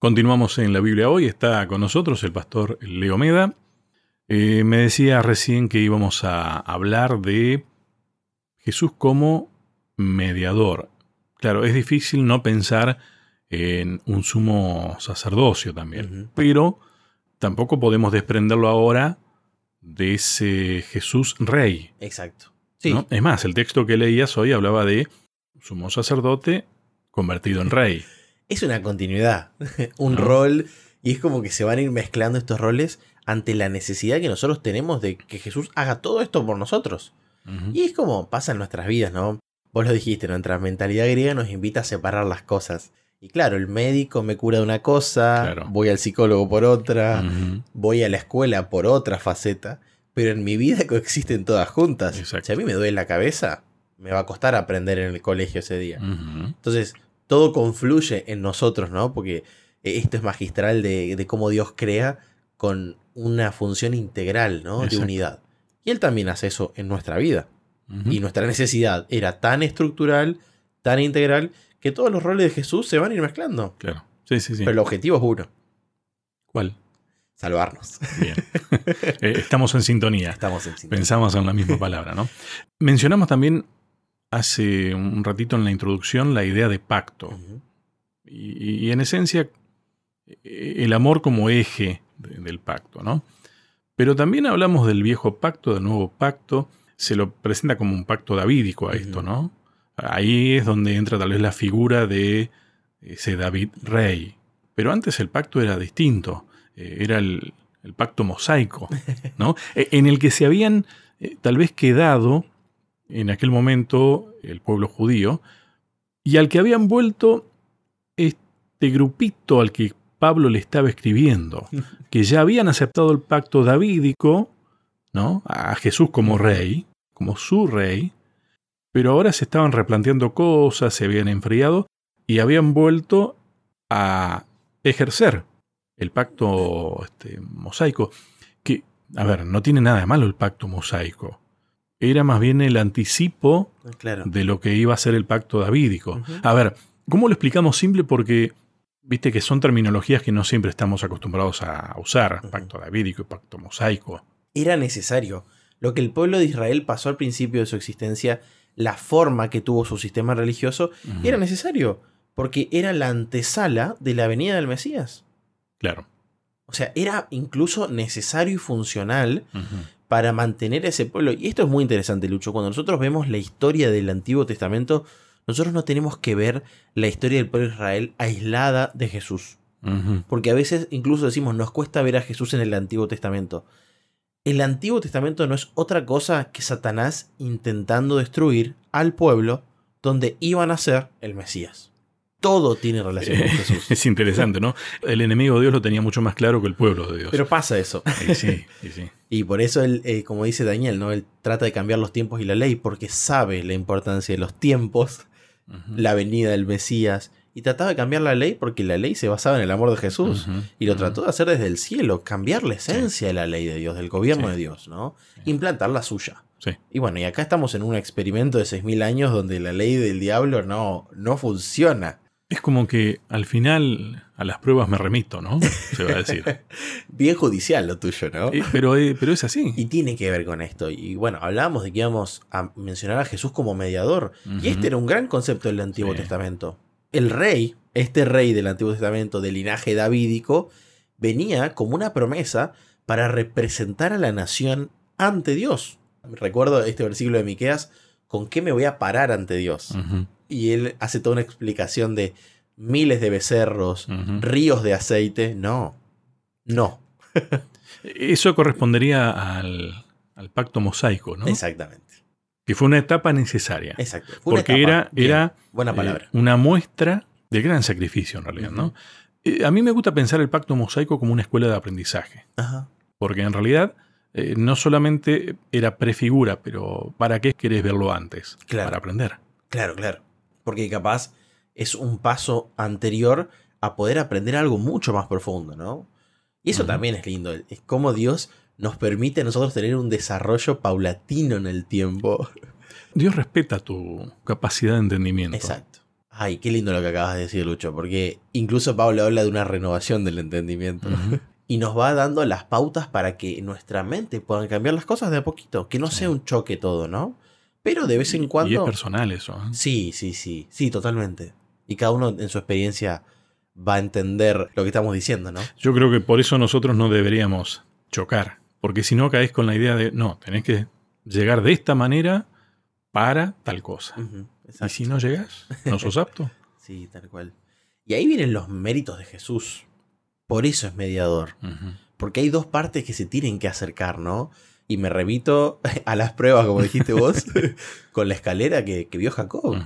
Continuamos en la Biblia hoy, está con nosotros el pastor Leo Meda. Eh, me decía recién que íbamos a hablar de Jesús como mediador. Claro, es difícil no pensar en un sumo sacerdocio también, pero tampoco podemos desprenderlo ahora de ese Jesús rey. Exacto. Sí. Es más, el texto que leías hoy hablaba de sumo sacerdote convertido en rey es una continuidad, un rol, y es como que se van a ir mezclando estos roles ante la necesidad que nosotros tenemos de que Jesús haga todo esto por nosotros. Y es como pasa en nuestras vidas, ¿no? Vos lo dijiste, nuestra mentalidad griega nos invita a separar las cosas. Y claro, el médico me cura de una cosa, voy al psicólogo por otra, voy a la escuela por otra faceta, pero en mi vida coexisten todas juntas. Si a mí me duele la cabeza, me va a costar aprender en el colegio ese día. Entonces, todo confluye en nosotros, ¿no? Porque eh, esto es magistral de, cómo Dios crea con una función integral, ¿no? De unidad. Y Él también hace eso en nuestra vida. Y nuestra necesidad era tan estructural, tan integral, que todos los roles de Jesús se van a ir mezclando. Claro. Sí, sí, sí. Pero el objetivo es uno. ¿Cuál? Salvarnos. Bien. Eh, estamos en sintonía. Estamos en sintonía. Pensamos en la misma palabra, ¿no? Mencionamos también hace un ratito en la introducción la idea de pacto. y, en esencia, el amor como eje del pacto, ¿no? Pero también hablamos del viejo pacto, del nuevo pacto. Se lo presenta como un pacto davídico a esto, ¿no? Ahí es donde entra tal vez la figura de ese David rey. Pero antes el pacto era distinto. Eh, era el, pacto mosaico, ¿no? E, en el que se habían eh, tal vez quedado en aquel momento el pueblo judío, y al que habían vuelto este grupito al que Pablo le estaba escribiendo, que ya habían aceptado el pacto davídico, ¿no? A Jesús como rey, como su rey, pero ahora se estaban replanteando cosas, se habían enfriado y habían vuelto a ejercer el pacto este, mosaico, que, a ver, no tiene nada de malo el pacto mosaico era más bien el anticipo ah, de lo que iba a ser el pacto davídico. A ver, ¿cómo lo explicamos simple? Porque viste que son terminologías que no siempre estamos acostumbrados a usar, pacto davídico y pacto mosaico. Era necesario. Lo que el pueblo de Israel pasó al principio de su existencia, la forma que tuvo su sistema religioso, era necesario, porque era la antesala de la venida del Mesías. Claro. O sea, era incluso necesario y funcional para mantener a ese pueblo. Y esto es muy interesante, Lucho. Cuando nosotros vemos la historia del Antiguo Testamento, nosotros no tenemos que ver la historia del pueblo de Israel aislada de Jesús. Porque a veces incluso decimos, nos cuesta ver a Jesús en el Antiguo Testamento. El Antiguo Testamento no es otra cosa que Satanás intentando destruir al pueblo donde iban a ser el Mesías todo tiene relación con Jesús. Es interesante, ¿no? El enemigo de Dios lo tenía mucho más claro que el pueblo de Dios. Pero pasa eso. Sí, sí, sí. Y por eso él, eh, como dice Daniel, ¿no? Él trata de cambiar los tiempos y la ley porque sabe la importancia de los tiempos, la venida del Mesías. Y trataba de cambiar la ley porque la ley se basaba en el amor de Jesús. y lo trató de hacer desde el cielo, cambiar la esencia de la ley de Dios, del gobierno de Dios, ¿no? Implantar la suya. Sí. Y bueno, y acá estamos en un experimento de 6.000 años donde la ley del diablo no, no funciona. Es como que al final a las pruebas me remito, ¿no? Se va a decir. Bien judicial lo tuyo, ¿no? pero, eh, pero es así. Y tiene que ver con esto. Y bueno, hablábamos de que íbamos a mencionar a Jesús como mediador. Y este era un gran concepto del Antiguo Testamento. El rey, este rey del Antiguo Testamento, del linaje davídico, venía como una promesa para representar a la nación ante Dios. Recuerdo este versículo de Miqueas, ¿con qué me voy a parar ante Dios? Y él hace toda una explicación de miles de becerros, ríos de aceite. No, no. Eso correspondería al, pacto mosaico, ¿no? Exactamente. Que fue una etapa necesaria. Exacto. porque era, era Buena palabra. Eh, una muestra de gran sacrificio en realidad, ¿no? Eh, a mí me gusta pensar el pacto mosaico como una escuela de aprendizaje. Ajá. Porque en realidad eh, no solamente era prefigura, pero ¿para qué querés verlo antes? Claro. Para aprender. Claro, claro porque capaz es un paso anterior a poder aprender algo mucho más profundo, ¿no? Y eso también es lindo, es como Dios nos permite a nosotros tener un desarrollo paulatino en el tiempo. Dios respeta tu capacidad de entendimiento. Exacto. Ay, qué lindo lo que acabas de decir, Lucho, porque incluso Pablo habla de una renovación del entendimiento. Y nos va dando las pautas para que nuestra mente pueda cambiar las cosas de a poquito, que no sea un choque todo, ¿no? Pero de vez en cuando... Y es personal eso. ¿eh? Sí, sí, sí, sí, totalmente. Y cada uno en su experiencia va a entender lo que estamos diciendo, ¿no? Yo creo que por eso nosotros no deberíamos chocar, porque si no caes con la idea de, no, tenés que llegar de esta manera para tal cosa. y si no llegas, no sos apto. sí, tal cual. Y ahí vienen los méritos de Jesús. Por eso es mediador. Porque hay dos partes que se tienen que acercar, ¿no? Y me remito a las pruebas, como dijiste vos, con la escalera que, vio Jacob,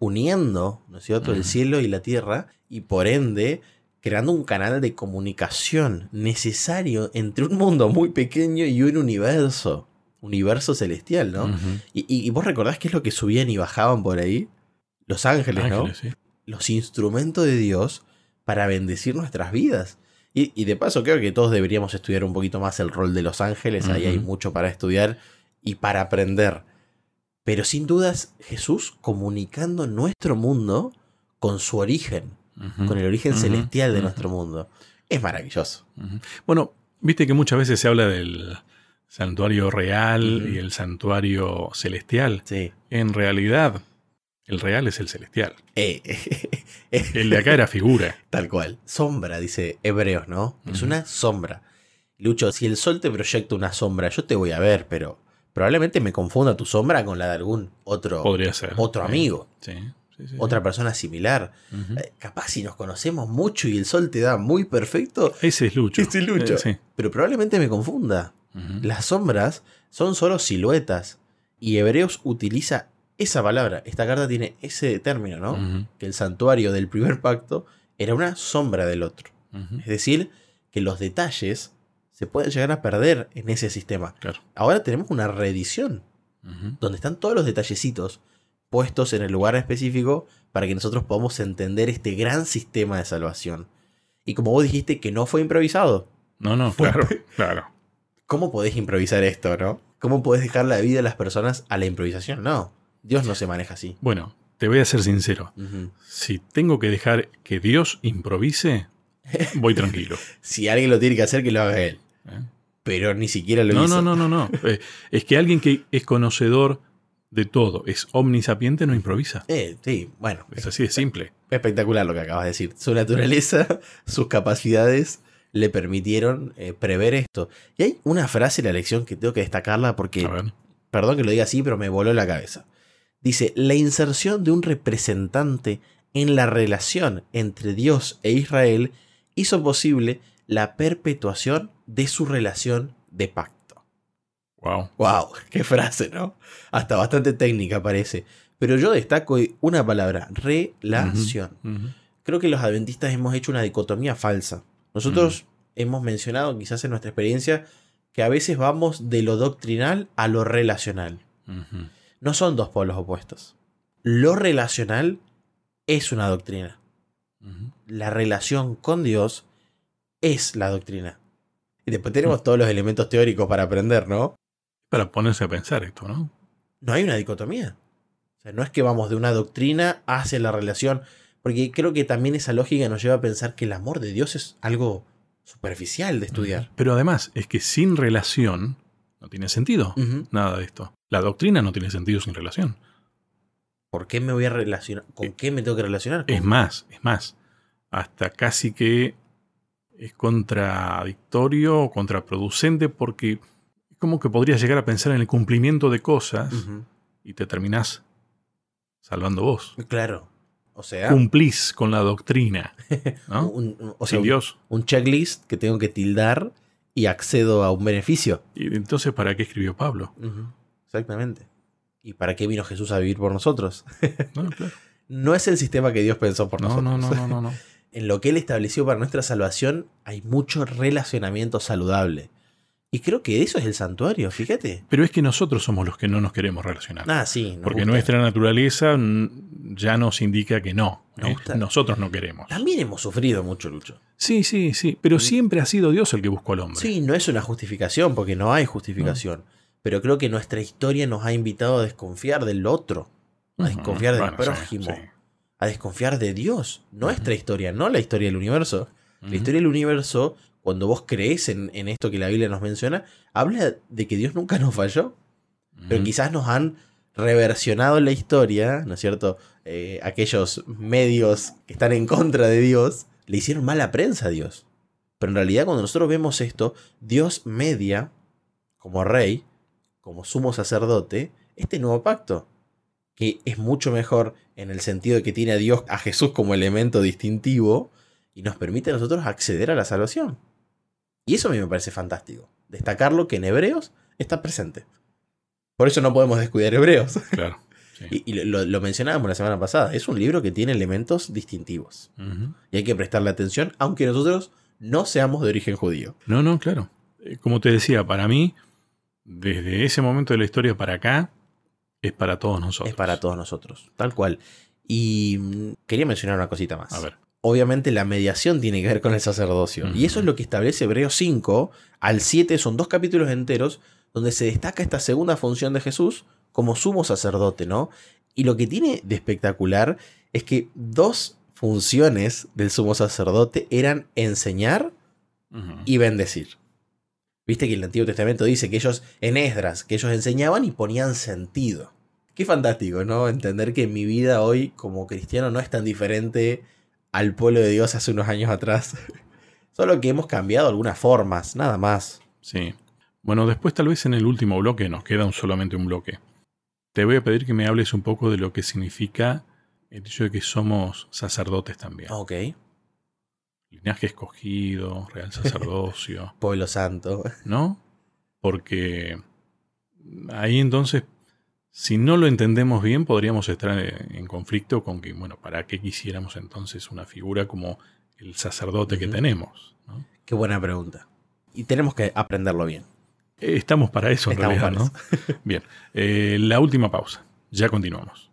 uniendo, ¿no es cierto?, el cielo y la tierra, y por ende creando un canal de comunicación necesario entre un mundo muy pequeño y un universo, universo celestial, ¿no? y, vos recordás qué es lo que subían y bajaban por ahí? Los ángeles, ¿no? Los instrumentos de Dios para bendecir nuestras vidas. Y, de paso, creo que todos deberíamos estudiar un poquito más el rol de los ángeles. Ahí hay mucho para estudiar y para aprender. Pero sin dudas, Jesús comunicando nuestro mundo con su origen, con el origen celestial de nuestro mundo. Es maravilloso. Bueno, viste que muchas veces se habla del santuario real y el santuario celestial. Sí. En realidad, el real es el celestial. Eh, el de acá era figura. Tal cual. Sombra, dice Hebreos, ¿no? Es una sombra. Lucho, si el sol te proyecta una sombra, yo te voy a ver, pero probablemente me confunda tu sombra con la de algún otro, Podría ser. otro amigo. Sí. otra persona similar. Eh, capaz si nos conocemos mucho y el sol te da muy perfecto. Ese es Lucho. Ese es Lucho. Eh, pero probablemente me confunda. Las sombras son solo siluetas. Y Hebreos utiliza esa palabra, esta carta tiene ese término, ¿no? Que el santuario del primer pacto era una sombra del otro. Es decir, que los detalles se pueden llegar a perder en ese sistema. Ahora tenemos una reedición, donde están todos los detallecitos puestos en el lugar específico para que nosotros podamos entender este gran sistema de salvación. Y como vos dijiste que no fue improvisado. No, no, claro, claro. ¿Cómo podés improvisar esto, no? ¿Cómo podés dejar la vida de las personas a la improvisación? No. Dios no se maneja así. Bueno, te voy a ser sincero. Si tengo que dejar que Dios improvise, voy tranquilo. si alguien lo tiene que hacer, que lo haga él. ¿Eh? Pero ni siquiera lo no, hizo. No, no, no, no. Eh, es que alguien que es conocedor de todo, es omnisapiente, no improvisa. Eh, sí, bueno. Es así de simple. Espectacular lo que acabas de decir. Su naturaleza, sus capacidades le permitieron prever esto. Y hay una frase en la lección que tengo que destacarla porque, perdón que lo diga así, pero me voló la cabeza. Dice, la inserción de un representante en la relación entre Dios e Israel hizo posible la perpetuación de su relación de pacto. Wow. Wow, qué frase, ¿no? Hasta bastante técnica parece. Pero yo destaco una palabra, relación. Creo que los adventistas hemos hecho una dicotomía falsa. Nosotros hemos mencionado, quizás en nuestra experiencia, que a veces vamos de lo doctrinal a lo relacional no son dos polos opuestos. Lo relacional es una doctrina. La relación con Dios es la doctrina. Y después tenemos todos los elementos teóricos para aprender, ¿no? Para ponerse a pensar esto, ¿no? No hay una dicotomía. O sea, no es que vamos de una doctrina hacia la relación, porque creo que también esa lógica nos lleva a pensar que el amor de Dios es algo superficial de estudiar. Pero además es que sin relación no tiene sentido nada de esto. La doctrina no tiene sentido sin relación. ¿Por qué me voy a relacionar? ¿Con eh, qué me tengo que relacionar? Es más, es más. Hasta casi que es contradictorio o contraproducente porque es como que podrías llegar a pensar en el cumplimiento de cosas y te terminás salvando vos. Claro. O sea. Cumplís con la doctrina. ¿no? o sea, Dios. Un checklist que tengo que tildar y accedo a un beneficio. ¿Y entonces para qué escribió Pablo? Exactamente. ¿Y para qué vino Jesús a vivir por nosotros? no, es el sistema que Dios pensó por nosotros. No, no, no, no, no. en lo que Él estableció para nuestra salvación hay mucho relacionamiento saludable. Y creo que eso es el santuario, fíjate. Pero es que nosotros somos los que no nos queremos relacionar. Ah, sí. Porque nuestra naturaleza ya nos indica que no. ¿eh? Nosotros no queremos. También hemos sufrido mucho, Lucho. Sí, sí, sí. Pero siempre ha sido Dios el que buscó al hombre. Sí, no es una justificación, porque no hay justificación pero creo que nuestra historia nos ha invitado a desconfiar del otro, a desconfiar del prójimo, a desconfiar de Dios, nuestra historia, no la historia del universo. La historia del universo, cuando vos crees en, esto que la Biblia nos menciona, habla de que Dios nunca nos falló. Pero quizás nos han reversionado la historia, ¿no es cierto? Eh, aquellos medios que están en contra de Dios, le hicieron mala prensa a Dios. Pero en realidad cuando nosotros vemos esto, Dios media, como rey, como sumo sacerdote, este nuevo pacto, que es mucho mejor en el sentido de que tiene a Dios, a Jesús como elemento distintivo, y nos permite a nosotros acceder a la salvación. Y eso a mí me parece fantástico. Destacarlo que en Hebreos está presente. Por eso no podemos descuidar Hebreos. Claro. Y, lo, mencionábamos la semana pasada. Es un libro que tiene elementos distintivos. Y hay que prestarle atención, aunque nosotros no seamos de origen judío. No, no, claro. Eh, como te decía, para mí, desde ese momento de la historia para acá, es para todos nosotros. Es para todos nosotros, tal cual. Y mm, quería mencionar una cosita más. A ver. Obviamente la mediación tiene que ver con el sacerdocio. Y eso es lo que establece Hebreos 5 al 7. Son dos capítulos enteros donde se destaca esta segunda función de Jesús como sumo sacerdote, ¿no? Y lo que tiene de espectacular es que dos funciones del sumo sacerdote eran enseñar y bendecir. Viste que el Antiguo Testamento dice que ellos, en Esdras, que ellos enseñaban y ponían sentido. Qué fantástico, ¿no? Entender que mi vida hoy como cristiano no es tan diferente al pueblo de Dios hace unos años atrás. Solo que hemos cambiado algunas formas, nada más. Sí. Bueno, después tal vez en el último bloque, nos queda solamente un bloque. Te voy a pedir que me hables un poco de lo que significa el hecho de que somos sacerdotes también. Ok. Linaje escogido, real sacerdocio. Pueblo santo. ¿No? Porque ahí entonces, si no lo entendemos bien, podríamos estar en conflicto con que, bueno, ¿para qué quisiéramos entonces una figura como el sacerdote que tenemos? Qué buena pregunta. Y tenemos que aprenderlo bien. Estamos para eso en realidad, ¿no? bien, eh, la última pausa. Ya continuamos.